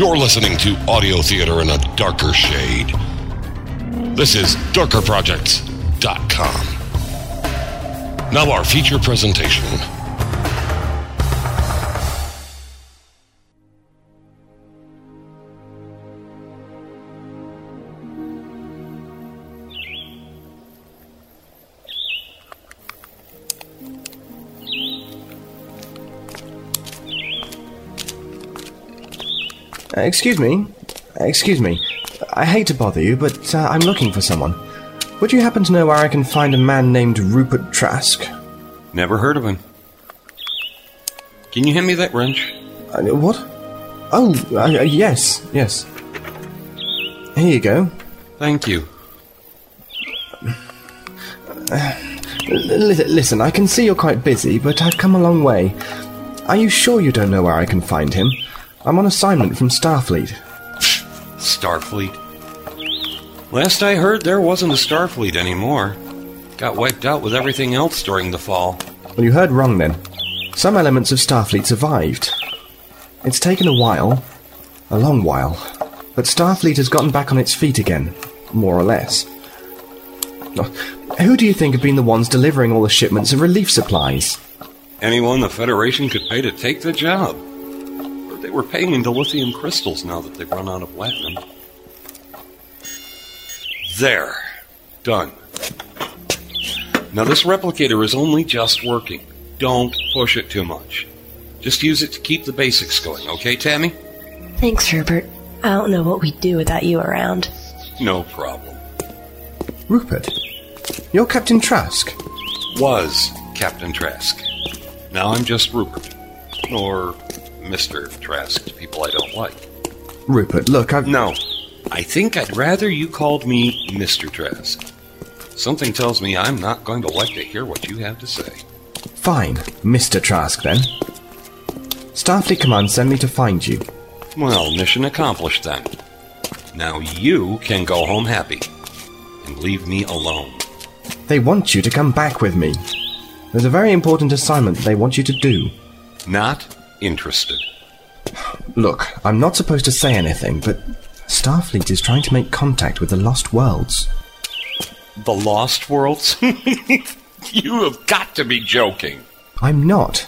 You're listening to audio theater in a darker shade. This is darkerprojects.com. Now, our feature presentation. Excuse me. Uh, excuse me. I hate to bother you, but uh, I'm looking for someone. Would you happen to know where I can find a man named Rupert Trask? Never heard of him. Can you hand me that wrench? Uh, what? Oh, uh, uh, yes, yes. Here you go. Thank you. Listen, I can see you're quite busy, but I've come a long way. Are you sure you don't know where I can find him? I'm on assignment from Starfleet. Starfleet. Last I heard, there wasn't a Starfleet anymore. Got wiped out with everything else during the fall. Well, you heard wrong then. Some elements of Starfleet survived. It's taken a while, a long while, but Starfleet has gotten back on its feet again, more or less. Who do you think have been the ones delivering all the shipments of relief supplies? Anyone the Federation could pay to take the job. Heard they were paying in dilithium crystals now that they've run out of latinum. There. Done. Now, this replicator is only just working. Don't push it too much. Just use it to keep the basics going, okay, Tammy? Thanks, Rupert. I don't know what we'd do without you around. No problem. Rupert, you're Captain Trask. Was Captain Trask. Now I'm just Rupert. Or Mr. Trask to people I don't like. Rupert, look, I've. No. I think I'd rather you called me Mr. Trask. Something tells me I'm not going to like to hear what you have to say. Fine, Mr. Trask then. Starfleet Command sent me to find you. Well, mission accomplished then. Now you can go home happy. And leave me alone. They want you to come back with me. There's a very important assignment they want you to do. Not interested. Look, I'm not supposed to say anything, but Starfleet is trying to make contact with the Lost Worlds. The Lost Worlds? you have got to be joking. I'm not.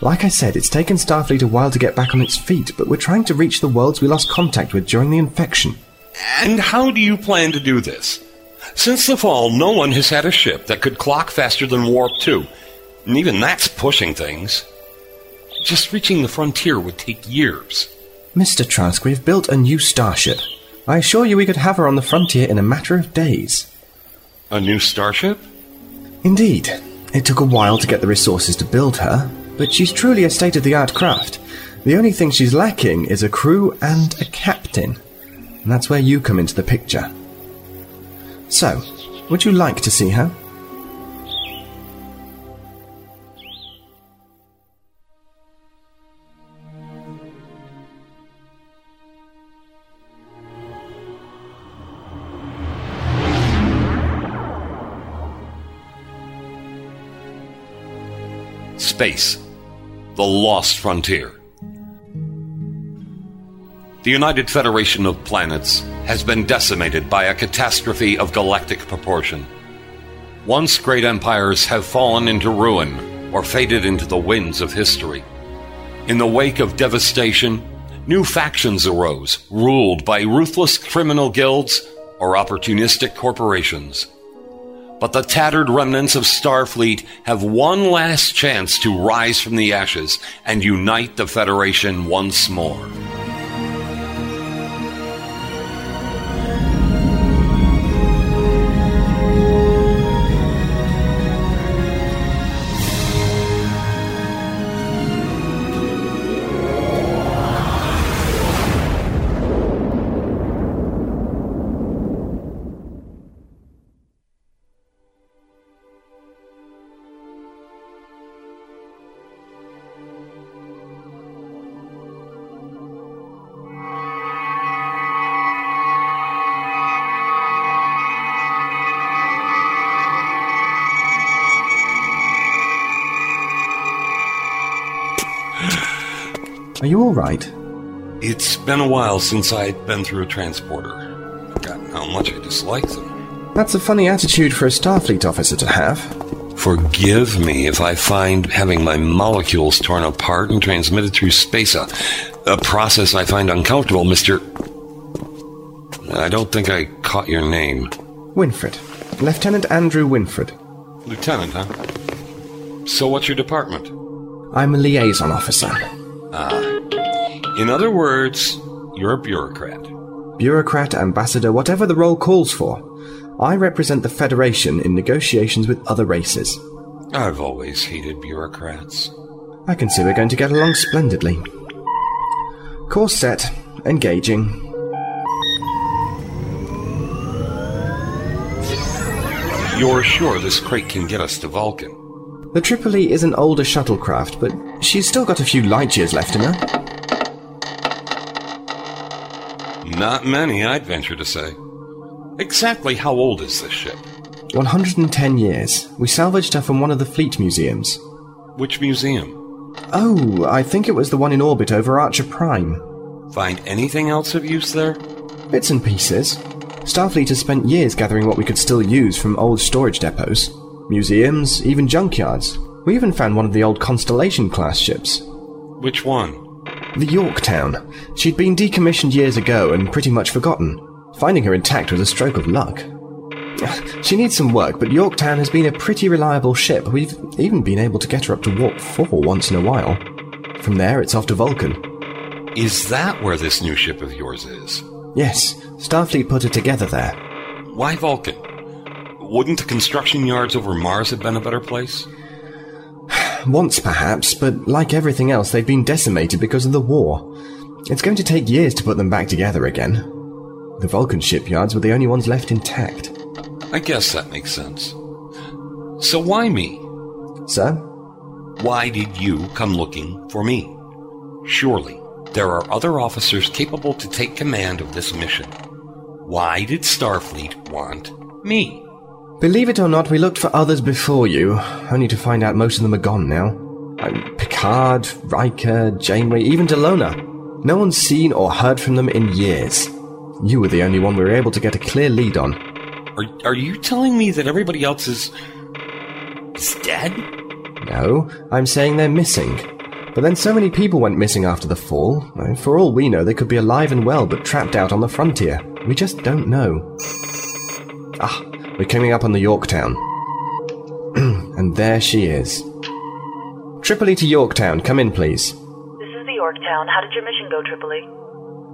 Like I said, it's taken Starfleet a while to get back on its feet, but we're trying to reach the worlds we lost contact with during the infection. And how do you plan to do this? Since the fall, no one has had a ship that could clock faster than Warp 2. And even that's pushing things. Just reaching the frontier would take years. Mr. Trask, we've built a new starship. I assure you we could have her on the frontier in a matter of days. A new starship? Indeed. It took a while to get the resources to build her, but she's truly a state of the art craft. The only thing she's lacking is a crew and a captain. And that's where you come into the picture. So, would you like to see her? Space. The Lost Frontier. The United Federation of Planets has been decimated by a catastrophe of galactic proportion. Once great empires have fallen into ruin or faded into the winds of history. In the wake of devastation, new factions arose, ruled by ruthless criminal guilds or opportunistic corporations. But the tattered remnants of Starfleet have one last chance to rise from the ashes and unite the Federation once more. Alright? It's been a while since I'd been through a transporter. Forgotten how much I dislike them. That's a funny attitude for a Starfleet officer to have. Forgive me if I find having my molecules torn apart and transmitted through space a, a process I find uncomfortable, Mr. I don't think I caught your name. Winfred. Lieutenant Andrew Winfred. Lieutenant, huh? So what's your department? I'm a liaison officer. Ah. In other words, you're a bureaucrat. Bureaucrat, ambassador, whatever the role calls for. I represent the Federation in negotiations with other races. I've always hated bureaucrats. I can see we're going to get along splendidly. Course set. Engaging. You're sure this crate can get us to Vulcan? The Tripoli is an older shuttlecraft, but she's still got a few light years left in her. Not many, I'd venture to say. Exactly how old is this ship? 110 years. We salvaged her from one of the fleet museums. Which museum? Oh, I think it was the one in orbit over Archer Prime. Find anything else of use there? Bits and pieces. Starfleet has spent years gathering what we could still use from old storage depots, museums, even junkyards. We even found one of the old Constellation class ships. Which one? The Yorktown. She'd been decommissioned years ago and pretty much forgotten. Finding her intact was a stroke of luck. She needs some work, but Yorktown has been a pretty reliable ship. We've even been able to get her up to warp 4 once in a while. From there, it's off to Vulcan. Is that where this new ship of yours is? Yes, Starfleet put her together there. Why Vulcan? Wouldn't the construction yards over Mars have been a better place? Once, perhaps, but like everything else, they've been decimated because of the war. It's going to take years to put them back together again. The Vulcan shipyards were the only ones left intact. I guess that makes sense. So why me? Sir? Why did you come looking for me? Surely there are other officers capable to take command of this mission. Why did Starfleet want me? Believe it or not, we looked for others before you, only to find out most of them are gone now. Um, Picard, Riker, Janeway, even Delona. No one's seen or heard from them in years. You were the only one we were able to get a clear lead on. Are, are you telling me that everybody else is. is dead? No, I'm saying they're missing. But then so many people went missing after the fall. For all we know, they could be alive and well, but trapped out on the frontier. We just don't know. Ah, we're coming up on the Yorktown. and there she is. Tripoli to Yorktown, come in, please. This is the Yorktown. How did your mission go, Tripoli?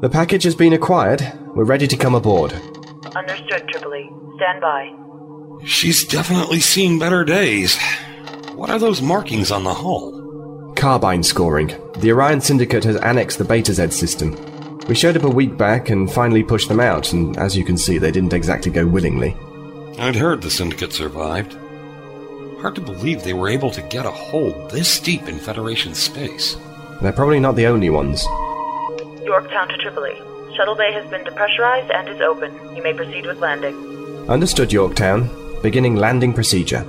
The package has been acquired. We're ready to come aboard. Understood, Tripoli. Stand by. She's definitely seen better days. What are those markings on the hull? Carbon scoring. The Orion Syndicate has annexed the Betazed system. We showed up a week back and finally pushed them out, and as you can see, they didn't exactly go willingly. I'd heard the Syndicate survived. Hard to believe they were able to get a hole this deep in Federation space. They're probably not the only ones. Yorktown to Tripoli. Shuttle bay has been depressurized and is open. You may proceed with landing. Understood, Yorktown. Beginning landing procedure.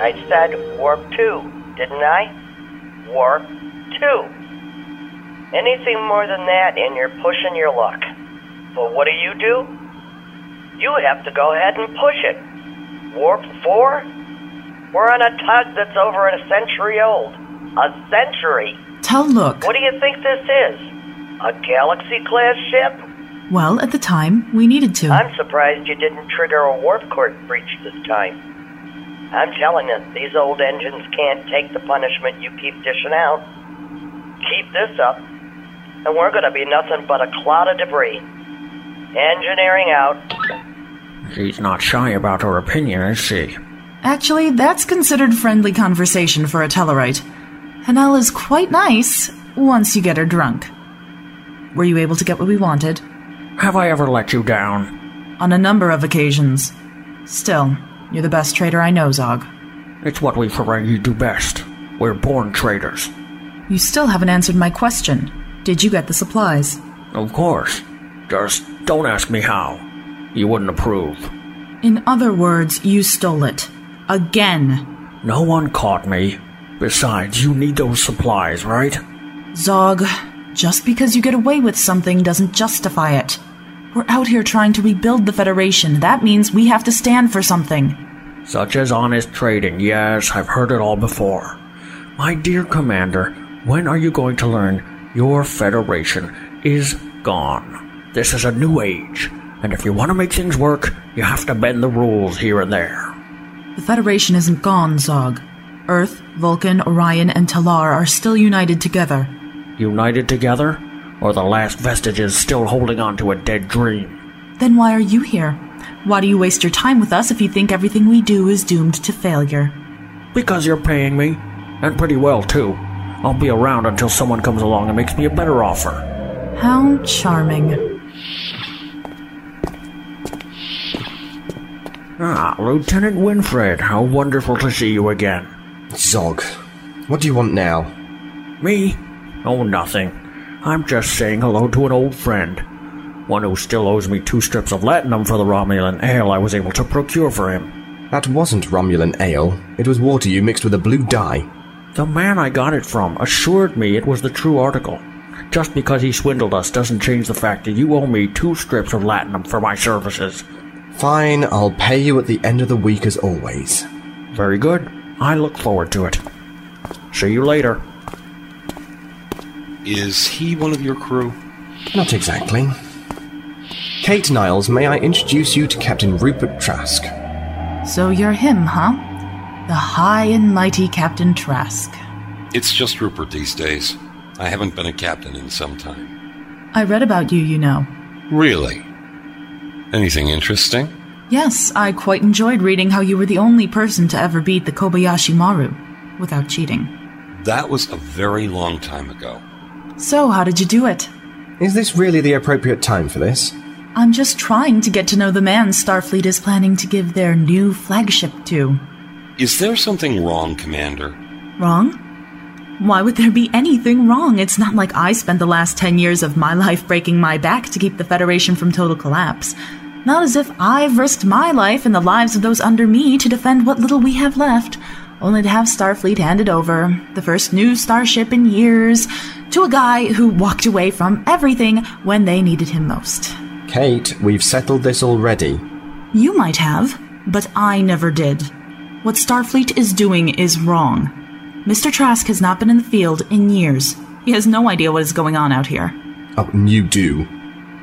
I said warp two, didn't I? Warp two. Anything more than that, and you're pushing your luck. But what do you do? You have to go ahead and push it. Warp four? We're on a tug that's over a century old. A century. Tell look. What do you think this is? A galaxy class ship? Well, at the time, we needed to. I'm surprised you didn't trigger a warp core breach this time. I'm telling you, these old engines can't take the punishment you keep dishing out. Keep this up, and we're gonna be nothing but a cloud of debris. Engineering out. She's not shy about her opinion, is she? Actually, that's considered friendly conversation for a Tellarite. Hanel is quite nice once you get her drunk. Were you able to get what we wanted? Have I ever let you down? On a number of occasions. Still, you're the best trader I know, Zog. It's what we Ferengi do best. We're born traders. You still haven't answered my question. Did you get the supplies? Of course. Just don't ask me how. You wouldn't approve. In other words, you stole it. Again. No one caught me. Besides, you need those supplies, right? Zog, just because you get away with something doesn't justify it. We're out here trying to rebuild the Federation. That means we have to stand for something. Such as honest trading, yes, I've heard it all before. My dear Commander, when are you going to learn your Federation is gone? This is a new age, and if you want to make things work, you have to bend the rules here and there. The Federation isn't gone, Zog. Earth, Vulcan, Orion, and Tellar are still united together. United together? Or the last vestiges still holding on to a dead dream? Then why are you here? Why do you waste your time with us if you think everything we do is doomed to failure? Because you're paying me, and pretty well, too. I'll be around until someone comes along and makes me a better offer. How charming. Ah, Lieutenant Winfred, how wonderful to see you again. Zog, what do you want now? Me? Oh, nothing. I'm just saying hello to an old friend. One who still owes me two strips of latinum for the Romulan ale I was able to procure for him. That wasn't Romulan ale. It was water you mixed with a blue dye. The man I got it from assured me it was the true article. Just because he swindled us doesn't change the fact that you owe me two strips of latinum for my services. Fine, I'll pay you at the end of the week as always. Very good. I look forward to it. See you later. Is he one of your crew? Not exactly. Kate Niles, may I introduce you to Captain Rupert Trask? So you're him, huh? The high and mighty Captain Trask. It's just Rupert these days. I haven't been a captain in some time. I read about you, you know. Really? Anything interesting? Yes, I quite enjoyed reading how you were the only person to ever beat the Kobayashi Maru without cheating. That was a very long time ago. So, how did you do it? Is this really the appropriate time for this? I'm just trying to get to know the man Starfleet is planning to give their new flagship to. Is there something wrong, Commander? Wrong? Why would there be anything wrong? It's not like I spent the last 10 years of my life breaking my back to keep the Federation from total collapse. Not as if I've risked my life and the lives of those under me to defend what little we have left, only to have Starfleet handed over, the first new starship in years, to a guy who walked away from everything when they needed him most. Kate, we've settled this already. You might have, but I never did. What Starfleet is doing is wrong. Mr. Trask has not been in the field in years. He has no idea what is going on out here. Oh, and you do.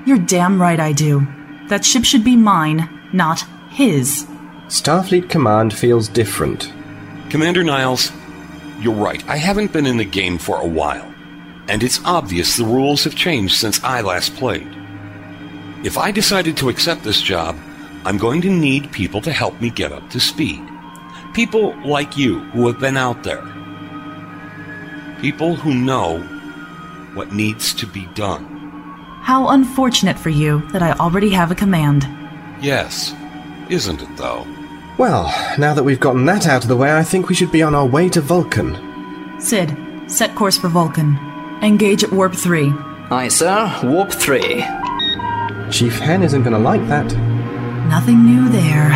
You're damn right I do. That ship should be mine, not his. Starfleet Command feels different. Commander Niles, you're right. I haven't been in the game for a while. And it's obvious the rules have changed since I last played. If I decided to accept this job, I'm going to need people to help me get up to speed. People like you who have been out there. People who know what needs to be done. How unfortunate for you that I already have a command. Yes, isn't it though? Well, now that we've gotten that out of the way, I think we should be on our way to Vulcan. Sid, set course for Vulcan. Engage at Warp 3. Aye, sir. Warp 3. Chief Hen isn't going to like that. Nothing new there.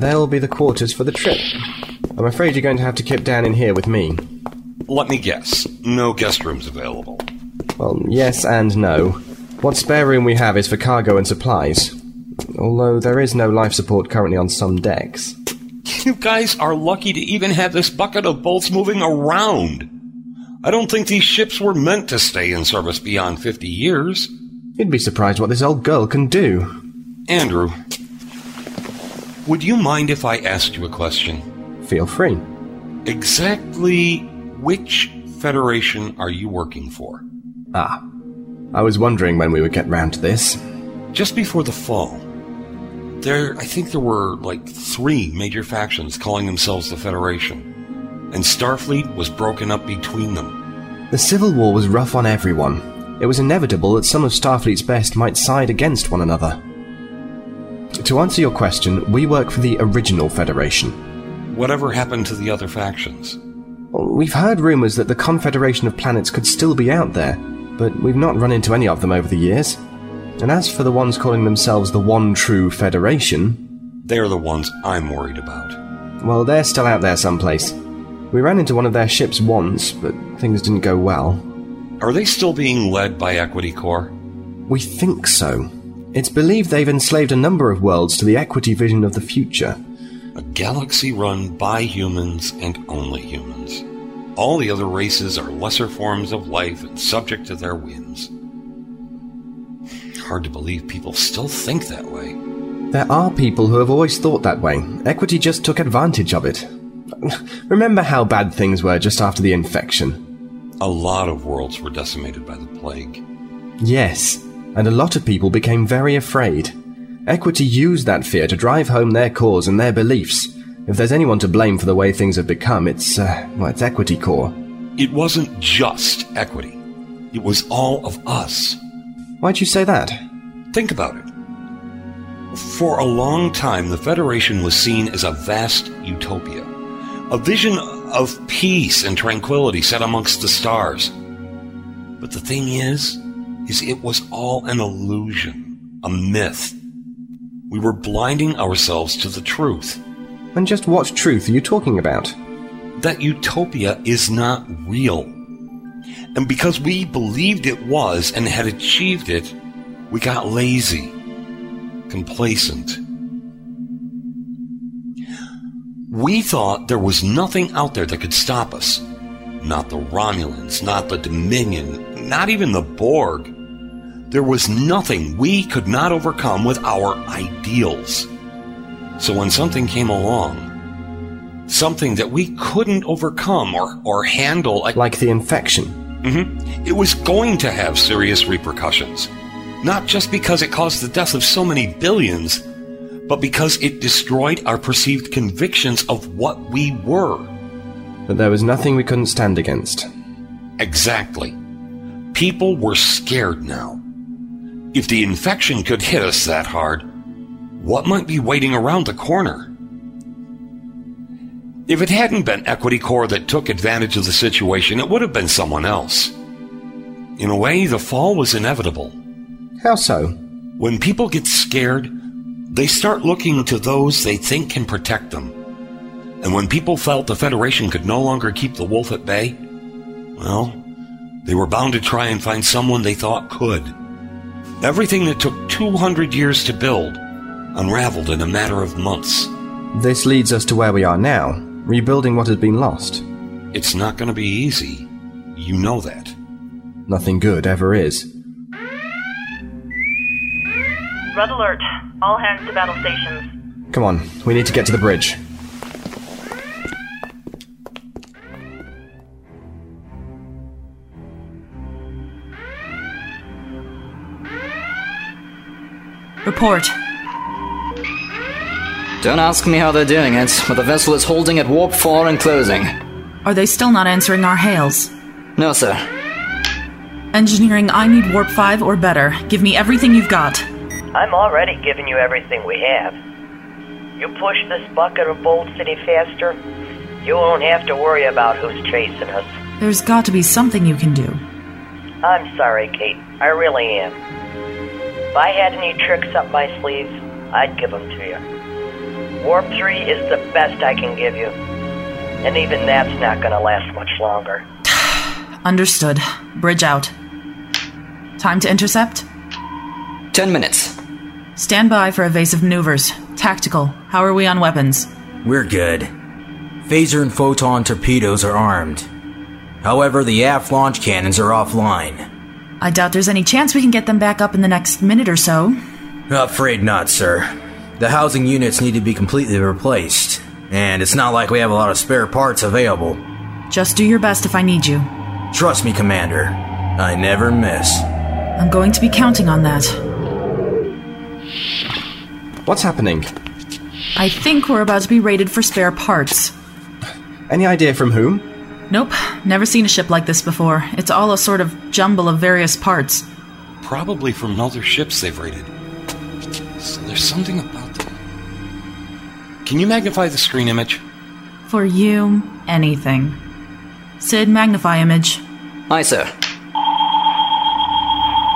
There'll be the quarters for the trip. I'm afraid you're going to have to kip down in here with me. Let me guess. No guest rooms available. Well, yes and no. What spare room we have is for cargo and supplies. Although there is no life support currently on some decks. You guys are lucky to even have this bucket of bolts moving around. I don't think these ships were meant to stay in service beyond 50 years. You'd be surprised what this old girl can do. Andrew, would you mind if I asked you a question? Feel free. Exactly which Federation are you working for? Ah. I was wondering when we would get round to this. Just before the fall, there, I think there were like three major factions calling themselves the Federation. And Starfleet was broken up between them. The Civil War was rough on everyone. It was inevitable that some of Starfleet's best might side against one another. To answer your question, we work for the original Federation. Whatever happened to the other factions? We've heard rumors that the Confederation of Planets could still be out there, but we've not run into any of them over the years. And as for the ones calling themselves the One True Federation, They're the ones I'm worried about. well, they're still out there someplace. We ran into one of their ships once, but things didn't go well. Are they still being led by Equity Corps? We think so. It's believed they've enslaved a number of worlds to the equity vision of the future. A galaxy run by humans and only humans. All the other races are lesser forms of life and subject to their whims. Hard to believe people still think that way. There are people who have always thought that way. Equity just took advantage of it. Remember how bad things were just after the infection? A lot of worlds were decimated by the plague. Yes, and a lot of people became very afraid. Equity used that fear to drive home their cause and their beliefs. If there's anyone to blame for the way things have become, it's, uh, well, it's Equity Corps. It wasn't just equity. It was all of us. Why'd you say that? Think about it. For a long time, the Federation was seen as a vast utopia, a vision of peace and tranquility set amongst the stars. But the thing is, is it was all an illusion, a myth. We were blinding ourselves to the truth. And just what truth are you talking about? That utopia is not real. And because we believed it was and had achieved it, we got lazy, complacent. We thought there was nothing out there that could stop us. Not the Romulans, not the Dominion, not even the Borg. There was nothing we could not overcome with our ideals. So when something came along, something that we couldn't overcome or, or handle, like, Like the infection. Mhm. it was going to have serious repercussions. Not just because it caused the death of so many billions, but because it destroyed our perceived convictions of what we were. But there was nothing we couldn't stand against. Exactly. People were scared now. If the infection could hit us that hard, what might be waiting around the corner? If it hadn't been Equity Corps that took advantage of the situation, it would have been someone else. In a way, the fall was inevitable. How so? When people get scared, they start looking to those they think can protect them. And when people felt the Federation could no longer keep the wolf at bay, well, they were bound to try and find someone they thought could. Everything that took 200 years to build unraveled in a matter of months. This leads us to where we are now, rebuilding what has been lost. It's not going to be easy. You know that. Nothing good ever is. Red alert. All hands to battle stations. Come on, we need to get to the bridge. Report. Don't ask me how they're doing it, but the vessel is holding at warp 4 and closing. Are they still not answering our hails? No, sir. Engineering, I need warp 5 or better. Give me everything you've got. I'm already giving you everything we have. You push this bucket of Bold City faster, you won't have to worry about who's chasing us. There's got to be something you can do. I'm sorry, Kate. I really am. If I had any tricks up my sleeve, I'd give them to you. Warp 3 is the best I can give you. And even that's not gonna last much longer. Understood. Bridge out. Time to intercept? Ten minutes. Stand by for evasive maneuvers. Tactical. How are we on weapons? We're good. Phaser and photon torpedoes are armed. However, the aft launch cannons are offline. I doubt there's any chance we can get them back up in the next minute or so. Afraid not, sir. The housing units need to be completely replaced, and it's not like we have a lot of spare parts available. Just do your best if I need you. Trust me, Commander. I never miss. I'm going to be counting on that. What's happening? I think we're about to be raided for spare parts. Any idea from whom? Nope, never seen a ship like this before. It's all a sort of jumble of various parts. Probably from other ships they've raided. So there's something about them. Can you magnify the screen image? For you, anything. Sid, magnify image. Aye, sir.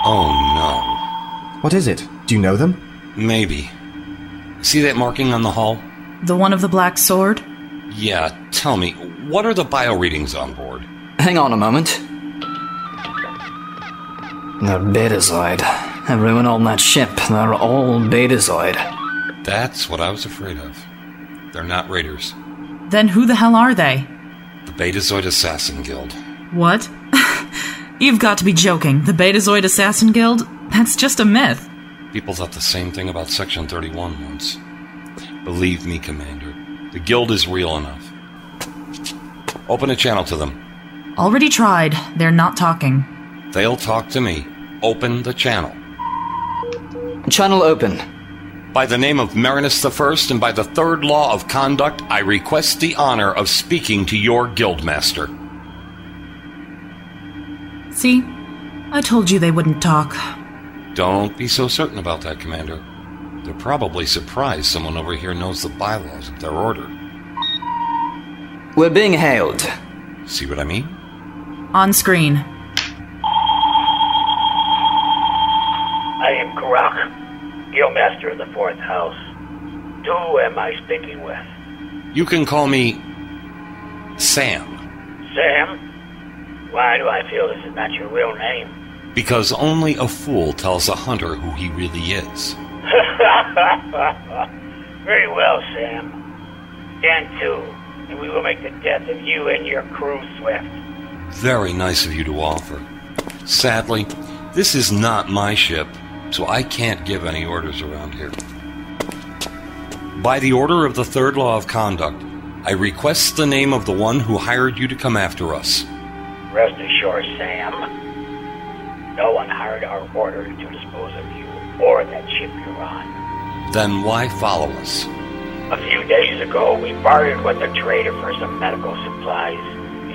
Oh no. What is it? Do you know them? Maybe. See that marking on the hull? The one of the black sword? Yeah, tell me, what are the bio readings on board? Hang on a moment. They're Betazoid. Everyone on that ship, they're all Betazoid. That's what I was afraid of. They're not raiders. Then who the hell are they? The Betazoid Assassin Guild. What? You've got to be joking. The Betazoid Assassin Guild? That's just a myth. People thought the same thing about Section 31 once. Believe me, Commander, the Guild is real enough. Open a channel to them. Already tried. They're not talking. They'll talk to me. Open the channel. Channel open. By the name of Marinus I and by the third law of conduct, I request the honor of speaking to your guildmaster. See? I told you they wouldn't talk. Don't be so certain about that, Commander. They're probably surprised someone over here knows the bylaws of their order. We're being hailed. See what I mean? On screen. I am Karak, Guildmaster of the Fourth House. Who am I speaking with? You can call me Sam, Sam? Why do I feel this is not your real name? because only a fool tells a hunter who he really is. Very well, Sam. Stand to, and we will make the death of you and your crew swift. Very nice of you to offer. Sadly, this is not my ship, so I can't give any orders around here. By the order of the third law of conduct, I request the name of the one who hired you to come after us. Rest assured, Sam. No one hired our order to dispose of you or that ship you're on. Then why follow us? A few days ago, we bartered with a trader for some medical supplies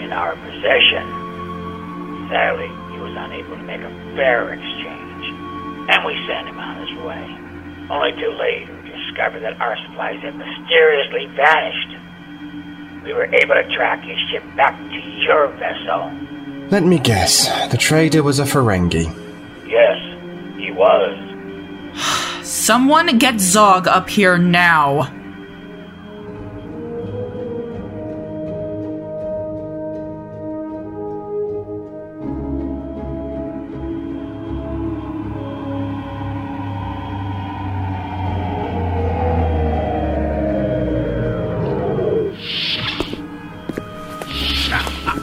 in our possession. Sadly, he was unable to make a fair exchange, and we sent him on his way. Only to later discover that our supplies had mysteriously vanished. We were able to track his ship back to your vessel. Let me guess. The trader was a Ferengi. Yes, he was. Someone get Zog up here now.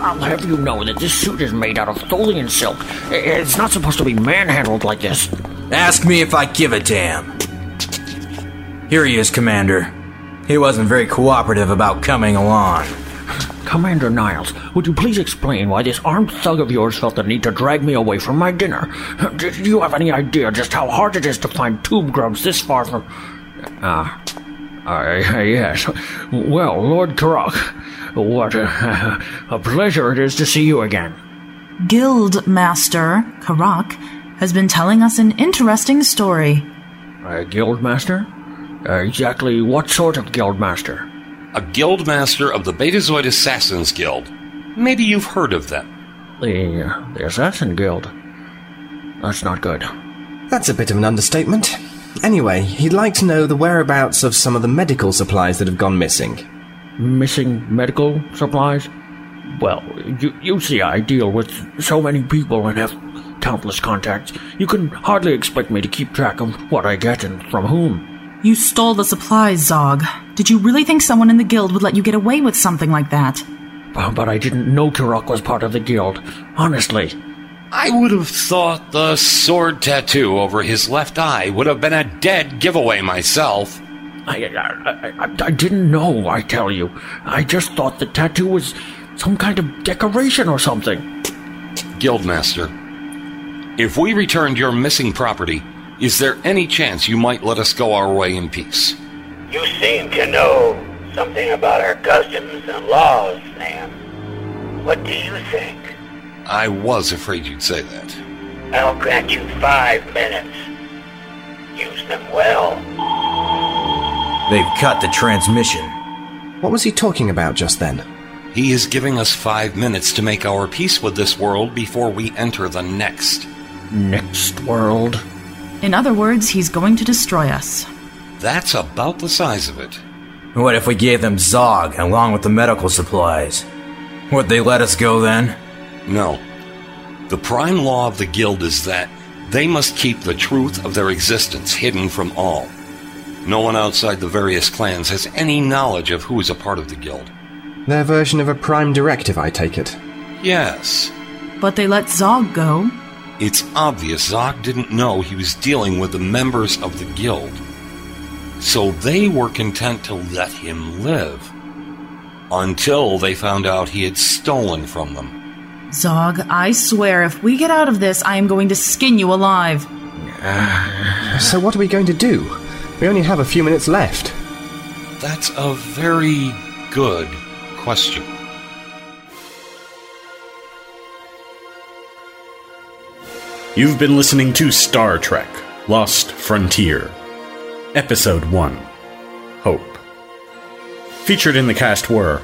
I'll have you know that this suit is made out of Tholian silk. It's not supposed to be manhandled like this. Ask me if I give a damn. Here he is, Commander. He wasn't very cooperative about coming along. Commander Niles, would you please explain why this armed thug of yours felt the need to drag me away from my dinner? Do do you have any idea just how hard it is to find tube grubs this far from. Ah. Uh, yes. Well, Lord Karak, what a, a pleasure it is to see you again. Guild Master, Karak, has been telling us an interesting story. A Guildmaster? Uh, exactly what sort of Guildmaster? A guildmaster of the Betazoid Assassins Guild. Maybe you've heard of them. The, uh, the Assassin Guild. That's not good. That's a bit of an understatement. Anyway, he'd like to know the whereabouts of some of the medical supplies that have gone missing. Missing medical supplies? Well, you, you see, I deal with so many people and have countless contacts. You can hardly expect me to keep track of what I get and from whom. You stole the supplies, Zog. Did you really think someone in the guild would let you get away with something like that? Uh, But I didn't know Turok was part of the guild. Honestly. I would have thought the sword tattoo over his left eye would have been a dead giveaway myself. I, I, I, I didn't know, I tell you. I just thought the tattoo was some kind of decoration or something. Guildmaster, if we returned your missing property, is there any chance you might let us go our way in peace? You seem to know something about our customs and laws, Sam. What do you think? I was afraid you'd say that. I'll grant you five minutes. Use them well. They've cut the transmission. What was he talking about just then? He is giving us five minutes to make our peace with this world before we enter the next. Next world? In other words, he's going to destroy us. That's about the size of it. What if we gave them Zog along with the medical supplies? Would they let us go then? No. The prime law of the Guild is that they must keep the truth of their existence hidden from all. No one outside the various clans has any knowledge of who is a part of the Guild. Their version of a prime directive, I take it. Yes. But they let Zog go. It's obvious Zog didn't know he was dealing with the members of the Guild. So they were content to let him live. Until they found out he had stolen from them. Zog, I swear, if we get out of this, I am going to skin you alive. So what are we going to do? We only have a few minutes left. That's a very good question. You've been listening to Star Trek Lost Frontier, Episode 1 Hope. Featured in the cast were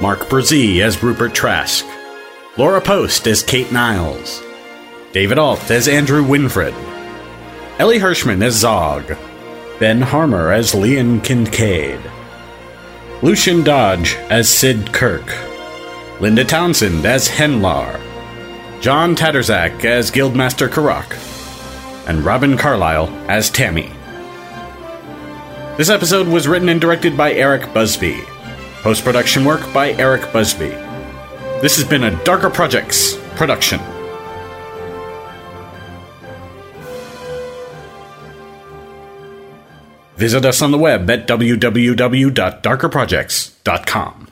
Mark Brzee as Rupert Trask, Laura Post as Kate Niles, David Alt as Andrew Winfred, Ellie Hirschman as Zog, Ben Harmer as Leon Kincaid, Lucian Dodge as Sid Kirk, Linda Townsend as Henlar, John Tatterzak as Guildmaster Karak, and Robin Carlyle as Tammy. This episode was written and directed by Eric Busby. Post production work by Eric Busby. This has been a Darker Projects production. Visit us on the web at www.darkerprojects.com.